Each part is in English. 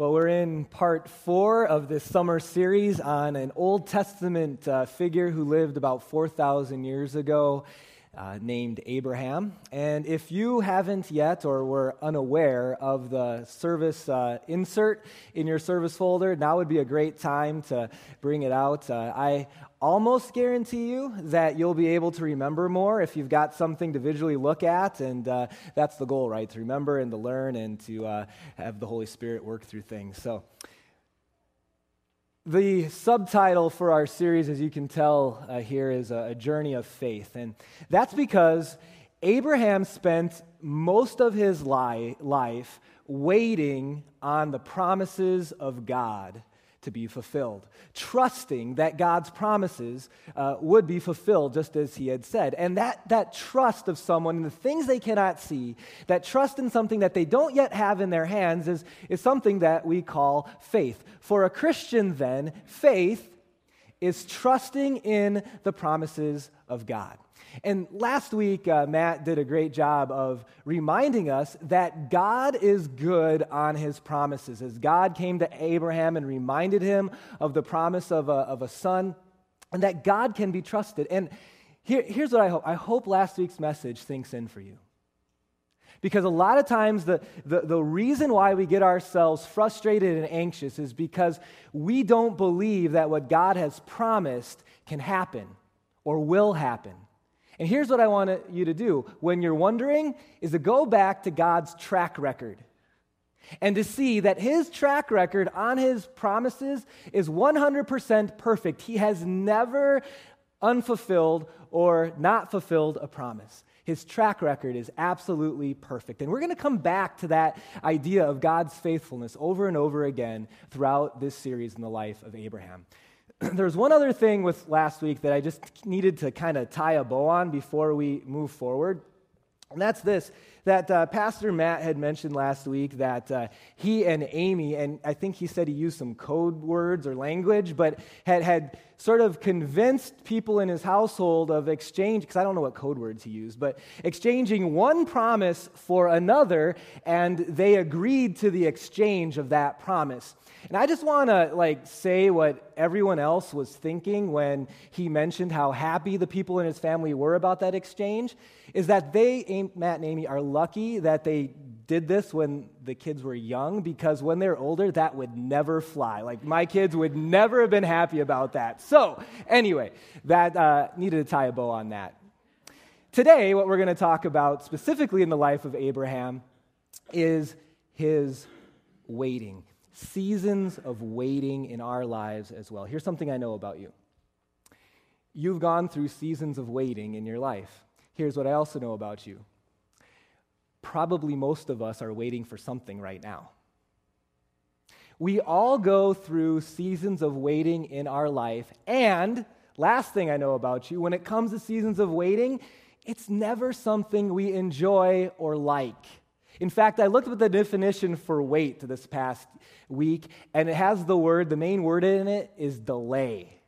Well, we're in part four of this summer series on an Old Testament uh, figure who lived about 4,000 years ago uh, named Abraham. And if you haven't yet or were unaware of the service uh, insert in your service folder, now would be a great time to bring it out. Uh, I almost guarantee you that you'll be able to remember more if you've got something to visually look at. And uh, that's the goal, right? To remember and to learn and to uh, have the Holy Spirit work through things. So, the subtitle for our series, as you can tell uh, here, is a, a journey of faith. And that's because Abraham spent most of his li- life waiting on the promises of God to be fulfilled, trusting that God's promises uh, would be fulfilled just as he had said. And that, that trust of someone in the things they cannot see, that trust in something that they don't yet have in their hands, is, is something that we call faith. For a Christian, then, faith is trusting in the promises of God. And last week, uh, Matt did a great job of reminding us that God is good on his promises. As God came to Abraham and reminded him of the promise of a, of a son, and that God can be trusted. And here, here's what I hope I hope last week's message sinks in for you. Because a lot of times, the, the, the, reason why we get ourselves frustrated and anxious is because we don't believe that what God has promised can happen or will happen. And here's what I want you to do when you're wondering is to go back to God's track record and to see that his track record on his promises is 100% perfect. He has never unfulfilled or not fulfilled a promise. His track record is absolutely perfect. And we're going to come back to that idea of God's faithfulness over and over again throughout this series in the life of Abraham. There's one other thing with last week that I just needed to kind of tie a bow on before we move forward. And that's this that uh, Pastor Matt had mentioned last week that uh, he and Amy, and I think he said he used some code words or language, but had, had sort of convinced people in his household of exchange, because I don't know what code words he used, but exchanging one promise for another, and they agreed to the exchange of that promise. And I just want to like say what everyone else was thinking when he mentioned how happy the people in his family were about that exchange is that they, Matt and Amy, are lucky that they did this when the kids were young because when they're older, that would never fly. Like, my kids would never have been happy about that. So, anyway, that uh, needed to tie a bow on that. Today, what we're going to talk about specifically in the life of Abraham is his waiting, seasons of waiting in our lives as well. Here's something I know about you you've gone through seasons of waiting in your life. Here's what I also know about you probably most of us are waiting for something right now. We all go through seasons of waiting in our life. And last thing I know about you, when it comes to seasons of waiting, it's never something we enjoy or like. In fact, I looked up the definition for wait this past week, and it has the word, the main word in it is delay.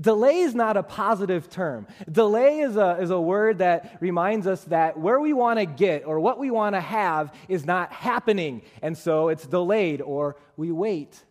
Delay is not a positive term. Delay is a, is a word that reminds us that where we want to get or what we want to have is not happening. And so it's delayed or we wait.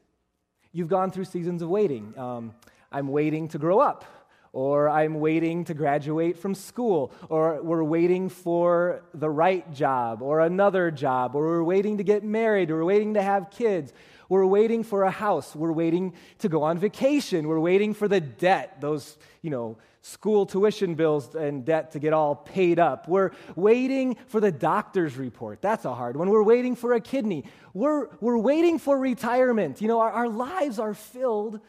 You've gone through seasons of waiting. Um, I'm waiting to grow up, or I'm waiting to graduate from school, or we're waiting for the right job, or another job, or we're waiting to get married, or we're waiting to have kids. We're waiting for a house. We're waiting to go on vacation. We're waiting for the debt, those, you know, school tuition bills and debt to get all paid up. We're waiting for the doctor's report. That's a hard one. We're waiting for a kidney. We're, we're waiting for retirement. You know, our, our lives are filled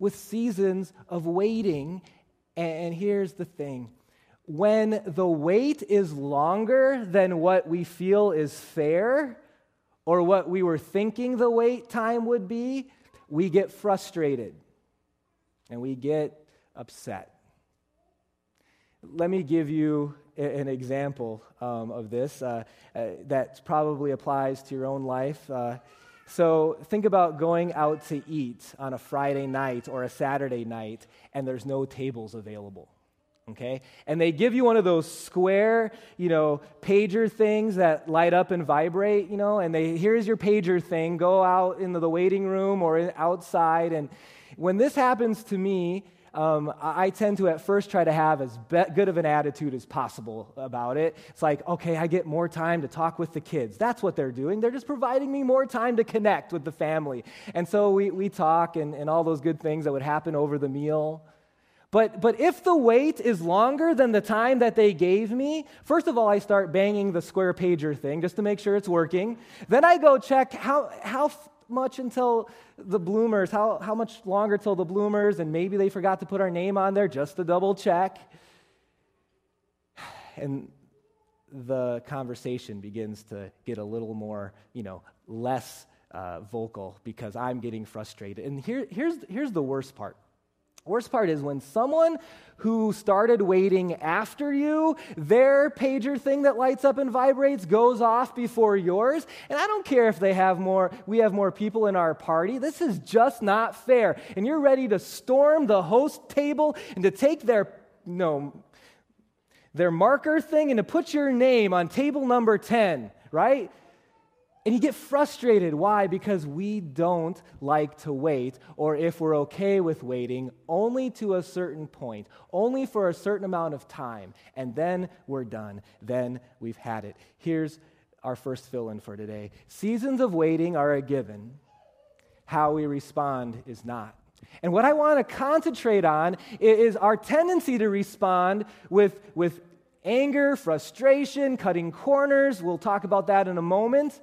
with seasons of waiting. And here's the thing when the wait is longer than what we feel is fair, or what we were thinking the wait time would be, we get frustrated and we get upset. Let me give you an example um, of this uh, uh, that probably applies to your own life. Uh, so think about going out to eat on a Friday night or a Saturday night and there's no tables available okay? And they give you one of those square, you know, pager things that light up and vibrate, you know, and they here's your pager thing, go out into the waiting room or outside. And when this happens to me, um, I tend to at first try to have as be- good of an attitude as possible about it. It's like, okay, I get more time to talk with the kids. That's what they're doing. They're just providing me more time to connect with the family. And so we, we talk and, and all those good things that would happen over the meal. But, but if the wait is longer than the time that they gave me, first of all, I start banging the square pager thing just to make sure it's working. Then I go check how, how much until the bloomers, how, how much longer till the bloomers, and maybe they forgot to put our name on there just to double check. And the conversation begins to get a little more, you know, less uh, vocal because I'm getting frustrated. And here, here's, here's the worst part Worst part is when someone who started waiting after you, their pager thing that lights up and vibrates goes off before yours. And I don't care if they have more, we have more people in our party. This is just not fair. And you're ready to storm the host table and to take their, no, their marker thing and to put your name on table number 10, right? And you get frustrated. Why? Because we don't like to wait, or if we're okay with waiting, only to a certain point, only for a certain amount of time, and then we're done. Then we've had it. Here's our first fill in for today Seasons of waiting are a given, how we respond is not. And what I want to concentrate on is our tendency to respond with, with anger, frustration, cutting corners. We'll talk about that in a moment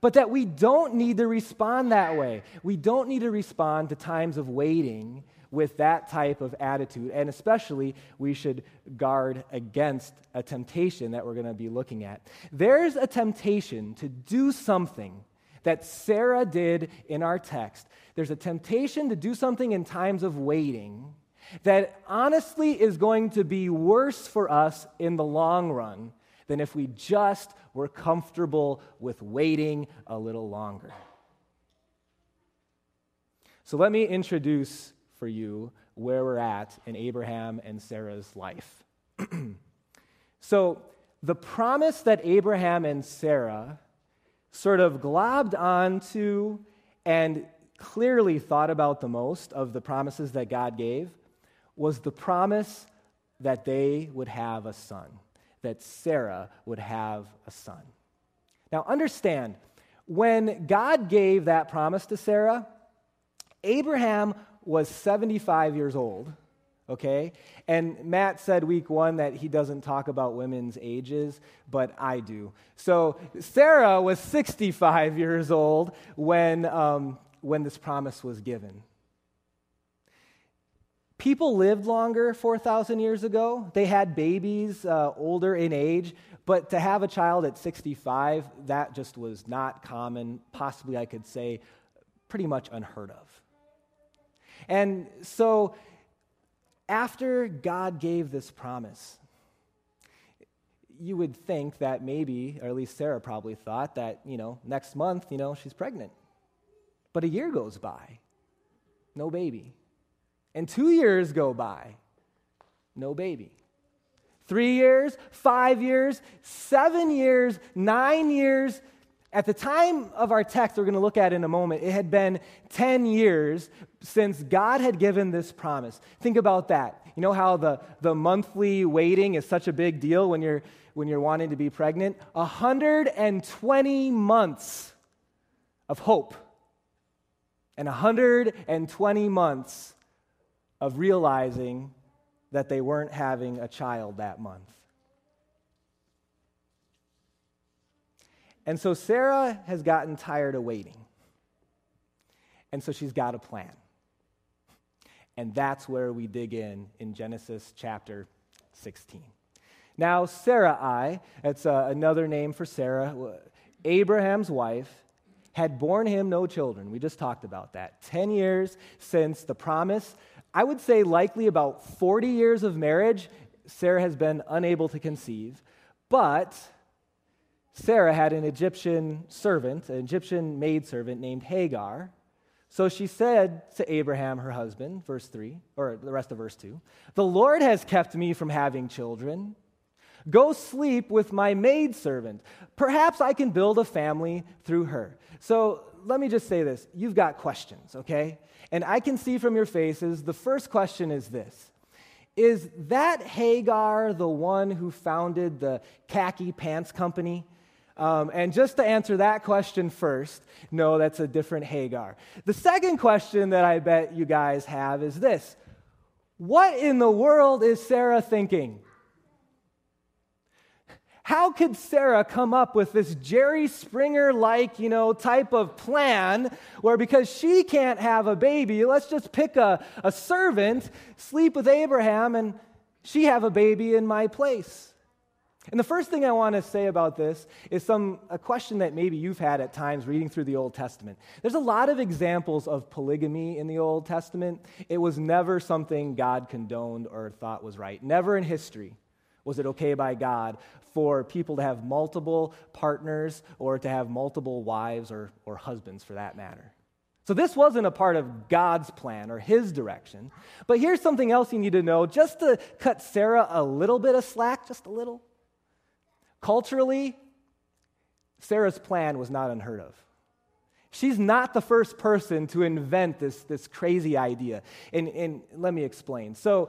but that we don't need to respond that way. We don't need to respond to times of waiting with that type of attitude. And especially, we should guard against a temptation that we're going to be looking at. There's a temptation to do something that Sarah did in our text. There's a temptation to do something in times of waiting that honestly is going to be worse for us in the long run than if we just were comfortable with waiting a little longer. So let me introduce for you where we're at in Abraham and Sarah's life. so, the promise that Abraham and Sarah sort of globbed onto and clearly thought about the most of the promises that God gave was the promise that they would have a son that Sarah would have a son. Now, understand, when God gave that promise to Sarah, Abraham was 75 years old, okay? And Matt said week one that he doesn't talk about women's ages, but I do. So Sarah was 65 years old when, um, when this promise was given. People lived longer 4,000 years ago. They had babies uh, older in age, but to have a child at 65, that just was not common. Possibly, I could say, pretty much unheard of. And so, after God gave this promise, you would think that maybe, or at least Sarah probably thought that, you know, next month, you know, she's pregnant. But a year goes by, no baby. And two years go by, no baby. Three years, five years, seven years, nine years. At the time of our text, we're going to look at in a moment, it had been 10 years since God had given this promise. Think about that. You know how the, the monthly waiting is such a big deal when you're, when you're wanting to be pregnant? 120 months of hope and 120 months of realizing that they weren't having a child that month. And so Sarah has gotten tired of waiting. And so she's got a plan. And that's where we dig in in Genesis chapter 16. Now, Sarai, it's uh, another name for Sarah, Abraham's wife, had borne him no children. We just talked about that. 10 years since the promise I would say likely about 40 years of marriage, Sarah has been unable to conceive. But Sarah had an Egyptian servant, an Egyptian maidservant named Hagar. So she said to Abraham, her husband, verse 3, or the rest of verse 2, The Lord has kept me from having children. Go sleep with my maidservant. Perhaps I can build a family through her. So let me just say this. You've got questions, okay? And I can see from your faces, the first question is this Is that Hagar the one who founded the khaki pants company? Um, and just to answer that question first, no, that's a different Hagar. The second question that I bet you guys have is this What in the world is Sarah thinking? How could Sarah come up with this Jerry Springer like, you know, type of plan where because she can't have a baby, let's just pick a, a servant, sleep with Abraham, and she have a baby in my place? And the first thing I want to say about this is some a question that maybe you've had at times reading through the Old Testament. There's a lot of examples of polygamy in the Old Testament. It was never something God condoned or thought was right. Never in history was it okay by God for people to have multiple partners or to have multiple wives or, or husbands for that matter. So, this wasn't a part of God's plan or his direction. But here's something else you need to know just to cut Sarah a little bit of slack, just a little. Culturally, Sarah's plan was not unheard of. She's not the first person to invent this, this crazy idea. And, and let me explain. So,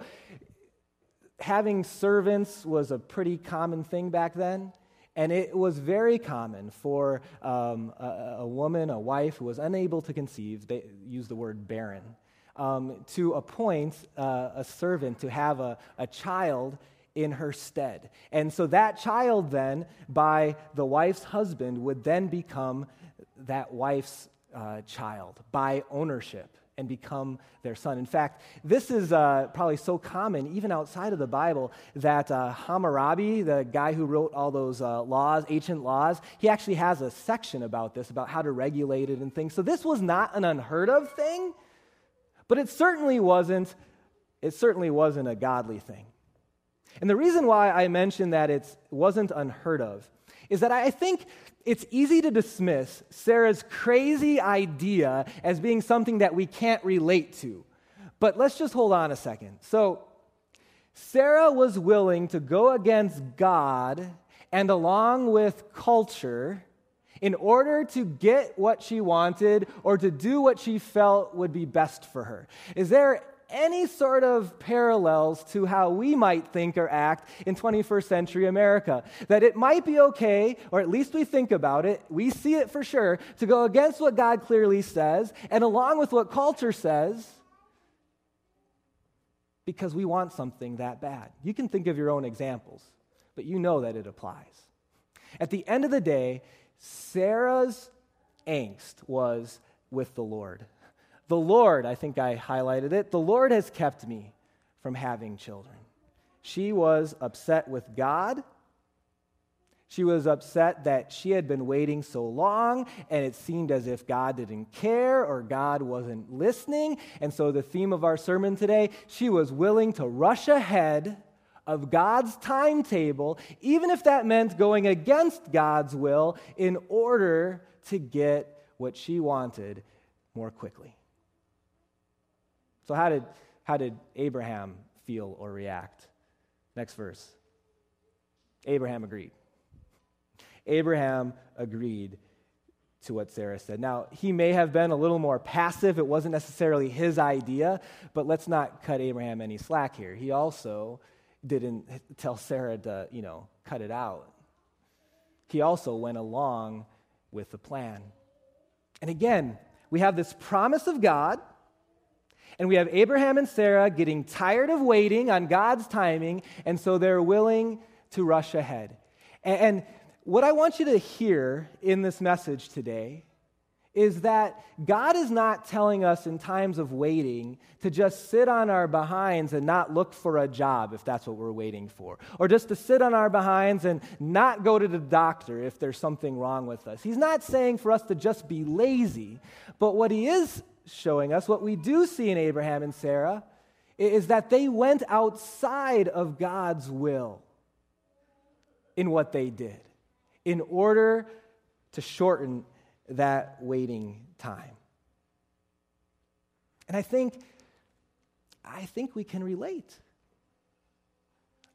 having servants was a pretty common thing back then. And it was very common for um, a, a, woman, a wife who was unable to conceive, they use the word barren, um, to appoint uh, a servant to have a, a child in her stead. And so that child, then, by the wife's husband, would then become that wife's uh, child by ownership and become their son. In fact, this is uh, probably so common, even outside of the Bible, that uh, Hammurabi, the guy who wrote all those uh, laws, ancient laws, he actually has a section about this, about how to regulate it and things. So this was not an unheard of thing, but it certainly wasn't. It certainly wasn't a godly thing. And the reason why I mention that it wasn't unheard of is that I think it's easy to dismiss Sarah's crazy idea as being something that we can't relate to. But let's just hold on a second. So, Sarah was willing to go against God and along with culture in order to get what she wanted or to do what she felt would be best for her. Is there any sort of parallels to how we might think or act in 21st century America. That it might be okay, or at least we think about it, we see it for sure, to go against what God clearly says and along with what culture says because we want something that bad. You can think of your own examples, but you know that it applies. At the end of the day, Sarah's angst was with the Lord. The Lord, I think I highlighted it, the Lord has kept me from having children. She was upset with God. She was upset that she had been waiting so long and it seemed as if God didn't care or God wasn't listening. And so, the theme of our sermon today, she was willing to rush ahead of God's timetable, even if that meant going against God's will, in order to get what she wanted more quickly. So, how did, how did Abraham feel or react? Next verse. Abraham agreed. Abraham agreed to what Sarah said. Now, he may have been a little more passive. It wasn't necessarily his idea, but let's not cut Abraham any slack here. He also didn't tell Sarah to, you know, cut it out. He also went along with the plan. And again, we have this promise of God and we have Abraham and Sarah getting tired of waiting on God's timing, and so they're willing to rush ahead. And, what I want you to hear in this message today is that God is not telling us in times of waiting to just sit on our behinds and not look for a job if that's what we're waiting for, or just to sit on our behinds and not go to the doctor if there's something wrong with us. He's not saying for us to just be lazy, but what he is showing us, what we do see in Abraham and Sarah, is that they went outside of God's will in what they did in order to shorten that waiting time. And I think, I think we can relate.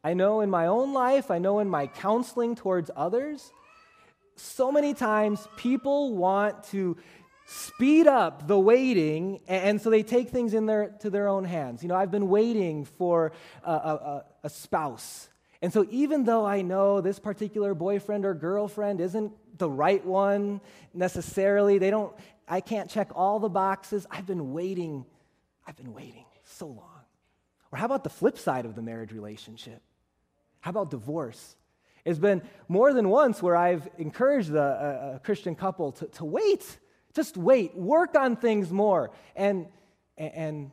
I know in my own life, I know in my counseling towards others, so many times people want to speed up the waiting, and so they take things in their, to their own hands. You know, I've been waiting for a, a, a spouse. And so, even though I know this particular boyfriend or girlfriend isn't the right one necessarily, they don't, I can't check all the boxes. I've been waiting, I've been waiting so long. Or how about the flip side of the marriage relationship? How about divorce? It's been more than once where I've encouraged a, a Christian couple to, to wait just wait, work on things more. And, and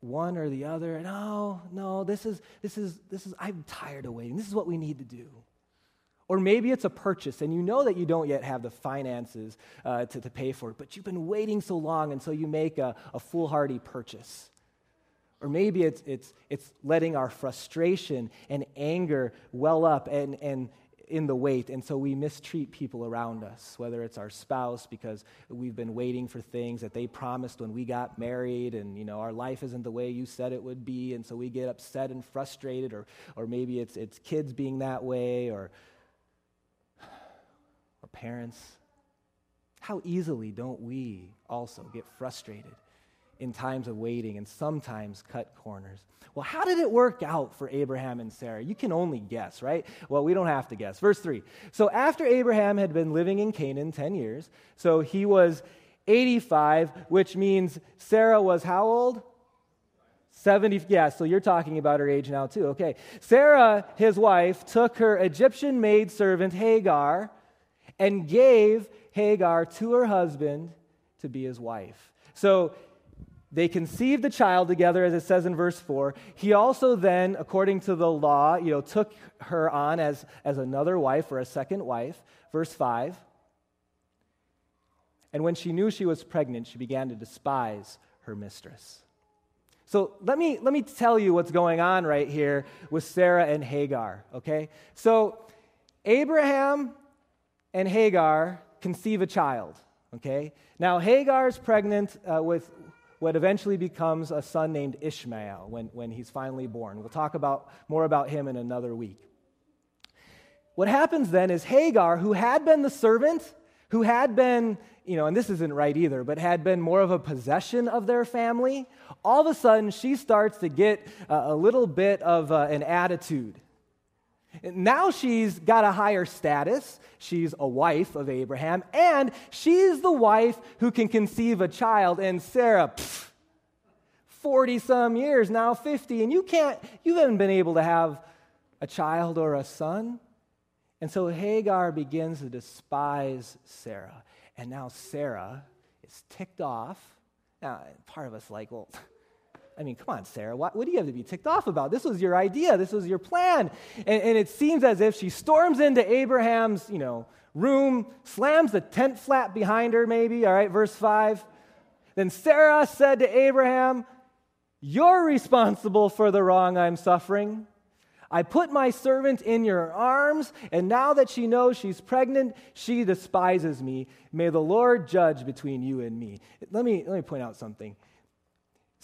one or the other, no, no, this is, this is, this is, I'm tired of waiting. This is what we need to do. Or maybe it's a purchase and you know that you don't yet have the finances uh, to, to pay for it, but you've been waiting so long and so you make a, a foolhardy purchase. Or maybe it's, it's, it's letting our frustration and anger well up and, and, in the wait, and so we mistreat people around us, whether it's our spouse because we've been waiting for things that they promised when we got married, and you know our life isn't the way you said it would be, and so we get upset and frustrated, or or maybe it's it's kids being that way, or or parents. How easily don't we also get frustrated in times of waiting and sometimes cut corners. Well, how did it work out for Abraham and Sarah? You can only guess, right? Well, we don't have to guess. Verse 3. So after Abraham had been living in Canaan 10 years, so he was 85, which means Sarah was how old? 70, yeah, so you're talking about her age now too. Okay. Sarah, his wife, took her Egyptian maidservant Hagar and gave Hagar to her husband to be his wife. So they conceived the child together, as it says in verse 4. He also then, according to the law, you know, took her on as, as another wife or a second wife. Verse 5. And when she knew she was pregnant, she began to despise her mistress. So let me, let me tell you what's going on right here with Sarah and Hagar, okay? So Abraham and Hagar conceive a child, okay? Now, Hagar is pregnant uh, with, what eventually becomes a son named Ishmael when, when he's finally born. We'll talk about, more about him in another week. What happens then is Hagar, who had been the servant, who had been, you know, and this isn't right either, but had been more of a possession of their family, all of a sudden she starts to get a, a little bit of uh, an attitude. Now she's got a higher status. She's a wife of Abraham, and she's the wife who can conceive a child. And Sarah, 40 some years, now 50, and you can't, you haven't been able to have a child or a son. And so Hagar begins to despise Sarah. And now Sarah is ticked off. Now, part of us like, well, I mean, come on, Sarah, what, what, do you have to be ticked off about? This was your idea, this was your plan. And, and it seems as if she storms into Abraham's, you know, room, slams the tent flap behind her, maybe, all right, verse 5. Then Sarah said to Abraham, You're responsible for the wrong I'm suffering. I put my servant in your arms, and now that she knows she's pregnant, she despises me. May the Lord judge between you and me. Let me, let me point out something.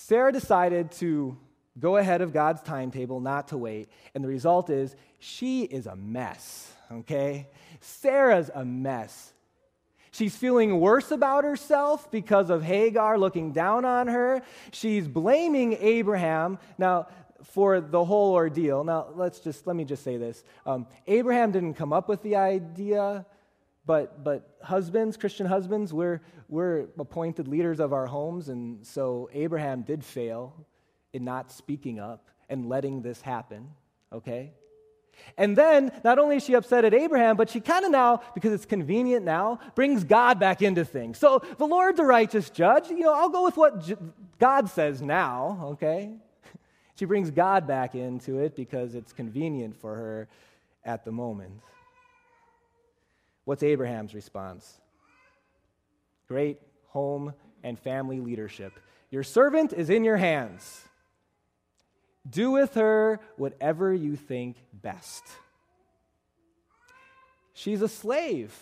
Sarah decided to go ahead of God's timetable, not to wait. And the result is she is a mess, okay? Sarah's a mess. She's feeling worse about herself because of Hagar looking down on her. She's blaming Abraham now for the whole ordeal. Now, let's just let me just say this: um, Abraham didn't come up with the idea. But, but husbands, Christian husbands, we're, we're appointed leaders of our homes, and so Abraham did fail in not speaking up and letting this happen, okay? And then, not only is she upset at Abraham, but she kind of now, because it's convenient now, brings God back into things. So the Lord's a righteous judge. You know, I'll go with what God says now, okay? She brings God back into it because it's convenient for her at the moment. What's Abraham's response? Great home and family leadership. Your servant is in your hands. Do with her whatever you think best. She's a slave.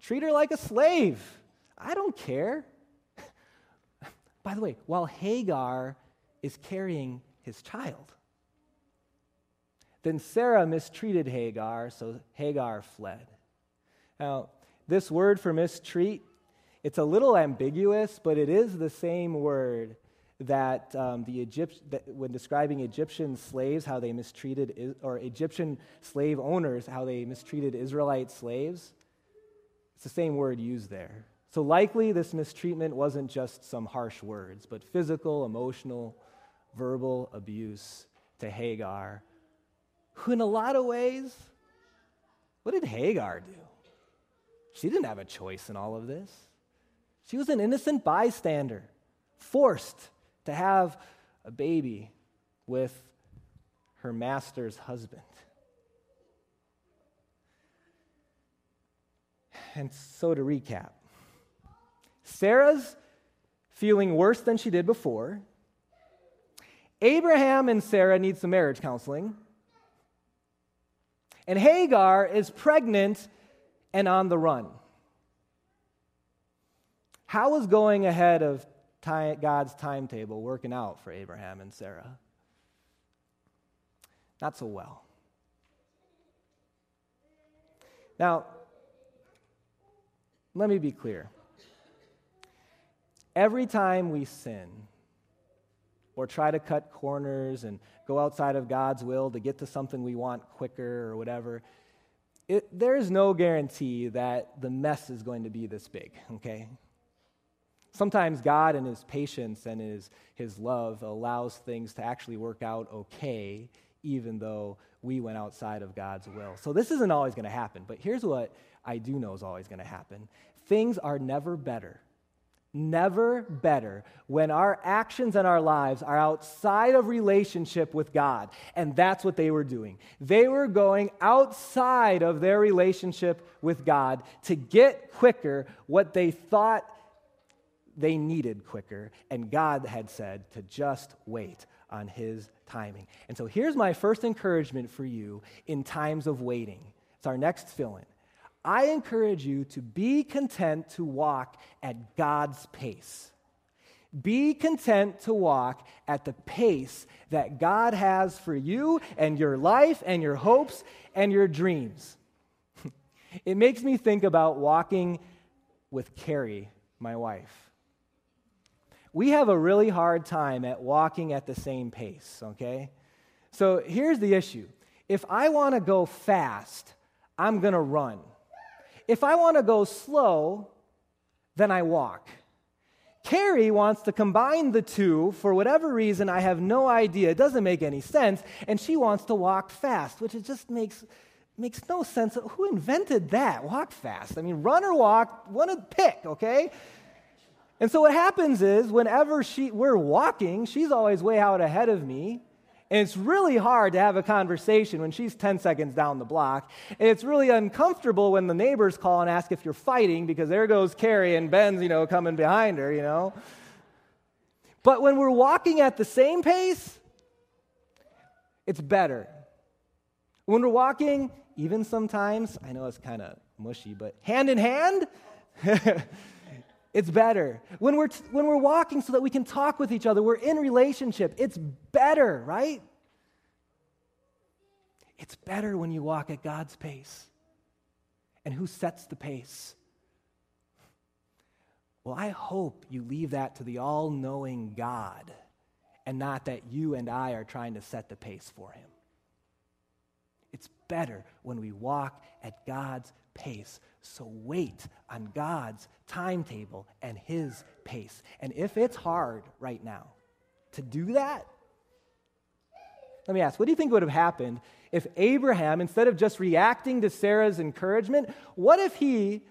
Treat her like a slave. I don't care. By the way, while Hagar is carrying his child. Then Sarah mistreated Hagar, so Hagar fled. Now, this word for mistreat, it's a little ambiguous, but it is the same word that um, the Egypt, that when describing Egyptian slaves, how they mistreated, or Egyptian slave owners, how they mistreated Israelite slaves. It's the same word used there. So likely this mistreatment wasn't just some harsh words, but physical, emotional, verbal abuse to Hagar, who in a lot of ways, what did Hagar do? She didn't have a choice in all of this. She was an innocent bystander, forced to have a baby with her master's husband. And so to recap, Sarah's feeling worse than she did before. Abraham and Sarah need some marriage counseling. And Hagar is pregnant and on the run. How is going ahead of God's timetable working out for Abraham and Sarah? Not so well. Now, let me be clear. Every time we sin or try to cut corners and go outside of God's will to get to something we want quicker or whatever, it, there is no guarantee that the mess is going to be this big, okay? Sometimes God, in His patience and His, His love, allows things to actually work out okay, even though we went outside of God's will. So this isn't always going to happen, but here's what I do know is always going to happen things are never better never better when our actions and our lives are outside of relationship with God. And that's what they were doing. They were going outside of their relationship with God to get quicker what they thought they needed quicker. And God had said to just wait on His timing. And so here's my first encouragement for you in times of waiting. It's our next fill in. I encourage you to be content to walk at God's pace. Be content to walk at the pace that God has for you and your life and your hopes and your dreams. it makes me think about walking with Carrie, my wife. We have a really hard time at walking at the same pace, okay? So here's the issue if I want to go fast, I'm going to run. If I want to go slow, then I walk. Carrie wants to combine the two for whatever reason. I have no idea. It doesn't make any sense. And she wants to walk fast, which it just makes, makes no sense. Who invented that? Walk fast. I mean, run or walk, one to pick, okay? And so what happens is whenever she, we're walking, she's always way out ahead of me. And it's really hard to have a conversation when she's 10 seconds down the block. And it's really uncomfortable when the neighbors call and ask if you're fighting because there goes Carrie and Ben's, you know, coming behind her, you know. But when we're walking at the same pace, it's better. When we're walking, even sometimes, I know it's kind of mushy, but hand in hand, It's better. When we're, when we're walking so that we can talk with each other, we're in relationship. It's better, right? It's better when you walk at God's pace. And who sets the pace? Well, I hope you leave that to the all knowing God and not that you and I are trying to set the pace for Him. It's better when we walk at God's pace. So wait on God's timetable and His pace. And if it's hard right now to do that, let me ask, what do you think would have happened if Abraham, instead of just reacting to Sarah's encouragement, what if he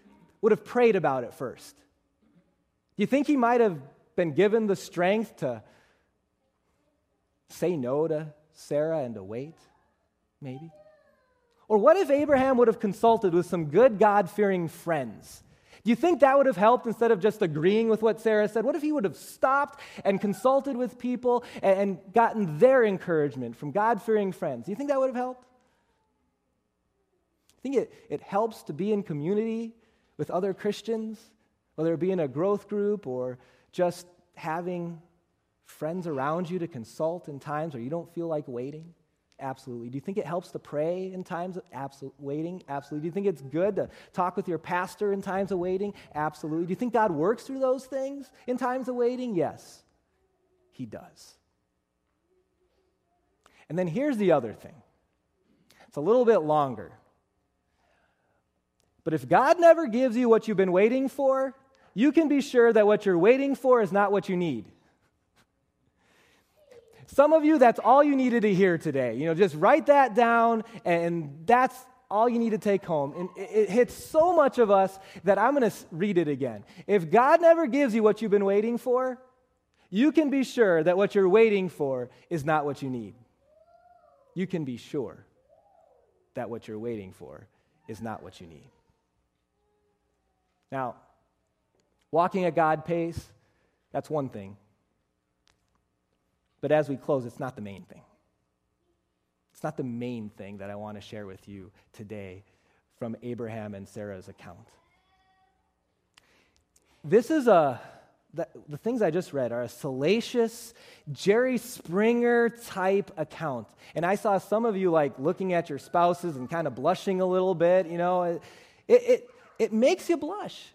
would have prayed about it first? Do you think he might have been given the strength to say no to Sarah and to wait? Maybe. Or what if Abraham would have consulted with some good God fearing friends? Do you think that would have helped instead of just agreeing with what Sarah said? What if he would have stopped and consulted with people and gotten their encouragement from God fearing friends? Do you think that would have helped? I think it, it helps to be in community with other Christians, whether it be in a growth group or just having friends around you to consult in times where you don't feel like waiting? Absolutely. Do you think it helps to pray in times of absolute waiting? Absolutely. Do you think it's good to talk with your pastor in times of waiting? Absolutely. Do you think God works through those things in times of waiting? Yes, He does. And then here's the other thing it's a little bit longer. But if God never gives you what you've been waiting for, you can be sure that what you're waiting for is not what you need. Some of you, that's all you needed to hear today. You know, just write that down, and that's all you need to take home. And it hits so much of us that I'm going to read it again. If God never gives you what you've been waiting for, you can be sure that what you're waiting for is not what you need. You can be sure that what you're waiting for is not what you need. Now, walking at God pace, that's one thing. But as we close, it's not the main thing. It's not the main thing that I want to share with you today from Abraham and Sarah's account. This is a, the, the, things I just read are a salacious, Jerry Springer type account. And I saw some of you like looking at your spouses and kind of blushing a little bit, you know. It, it, it makes you blush.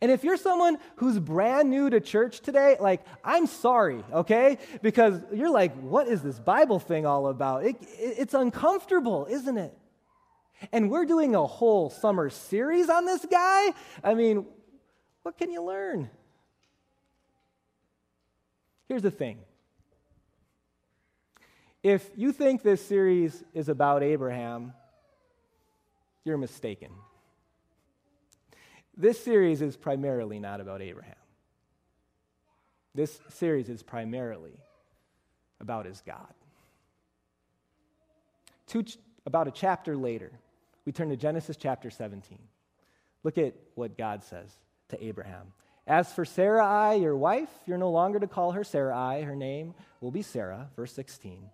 And if you're someone who's brand new to church today, like, I'm sorry, okay? Because you're like, what is this Bible thing all about? It, it, it's uncomfortable, isn't it? And we're doing a whole summer series on this guy. I mean, what can you learn? Here's the thing if you think this series is about Abraham, you're mistaken. This series is primarily not about Abraham. This series is primarily about his God. Two, about a chapter later, we turn to Genesis chapter 17. Look at what God says to Abraham. As for Sarai, your wife, you're no longer to call her Sarai. Her name will be Sarah. Verse 16.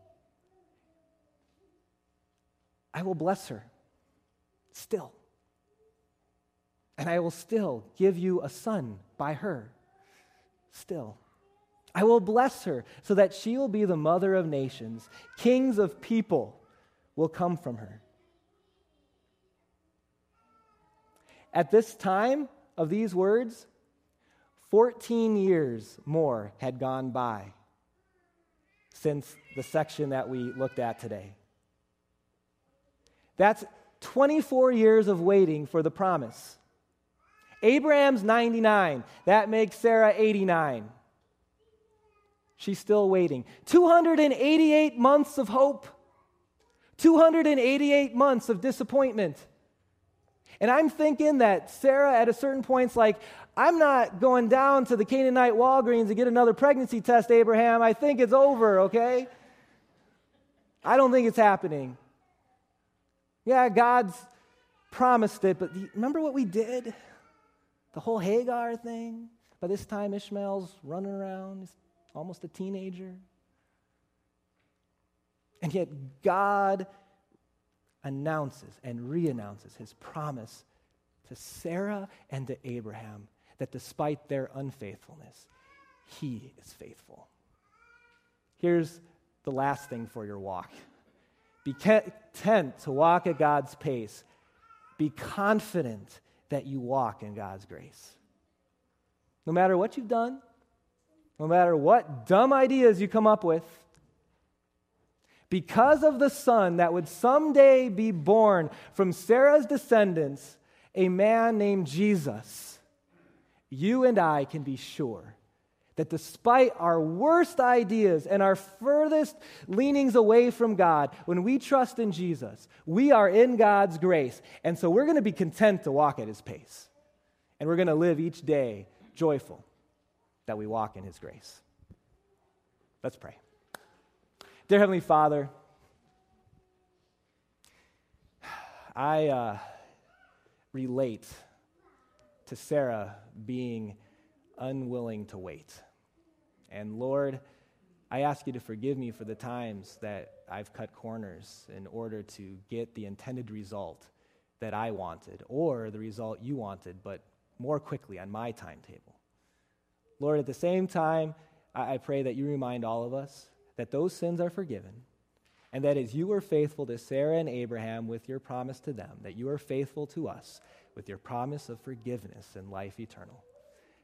I will bless her still and I will still give you a son by her. Still. I will bless her so that she will be the mother of nations. Kings of people will come from her. At this time of these words, 14 years more had gone by since the section that we looked at today. That's 24 years of waiting for the promise. Abraham's 99. That makes Sarah 89. She's still waiting. 288 months of hope. 288 months of disappointment. And I'm thinking that Sarah, at a certain point, is like, I'm not going down to the Canaanite Walgreens to get another pregnancy test, Abraham. I think it's over, okay? I don't think it's happening. Yeah, God's promised it, but remember what we did? The whole Hagar thing. By this time, Ishmael's running around, he's almost a teenager. And yet, God announces and reannounces his promise to Sarah and to Abraham that despite their unfaithfulness, he is faithful. Here's the last thing for your walk be content to walk at God's pace, be confident that you walk in God's grace. No matter what you've done, no matter what dumb ideas you come up with, because of the son that would someday be born from Sarah's descendants, a man named Jesus, you and I can be sure that despite our worst ideas and our furthest leanings away from God, when we trust in Jesus, we are in God's grace. And so we're going to be content to walk at His pace. And we're going to live each day joyful that we walk in His grace. Let's pray. Dear Heavenly Father, I uh, relate to Sarah being unwilling to wait. And Lord, I ask you to forgive me for the times that I've cut corners in order to get the intended result that I wanted or the result you wanted, but more quickly on my timetable. Lord, at the same time, I, pray that you remind all of us that those sins are forgiven, and that as you were faithful to Sarah and Abraham with your promise to them, that you are faithful to us with your promise of forgiveness and life eternal.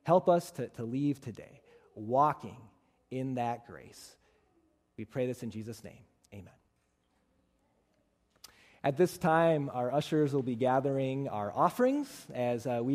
Help us to, to leave today walking in that grace. We pray this in Jesus' name. Amen. At this time, our ushers will be gathering our offerings as uh, we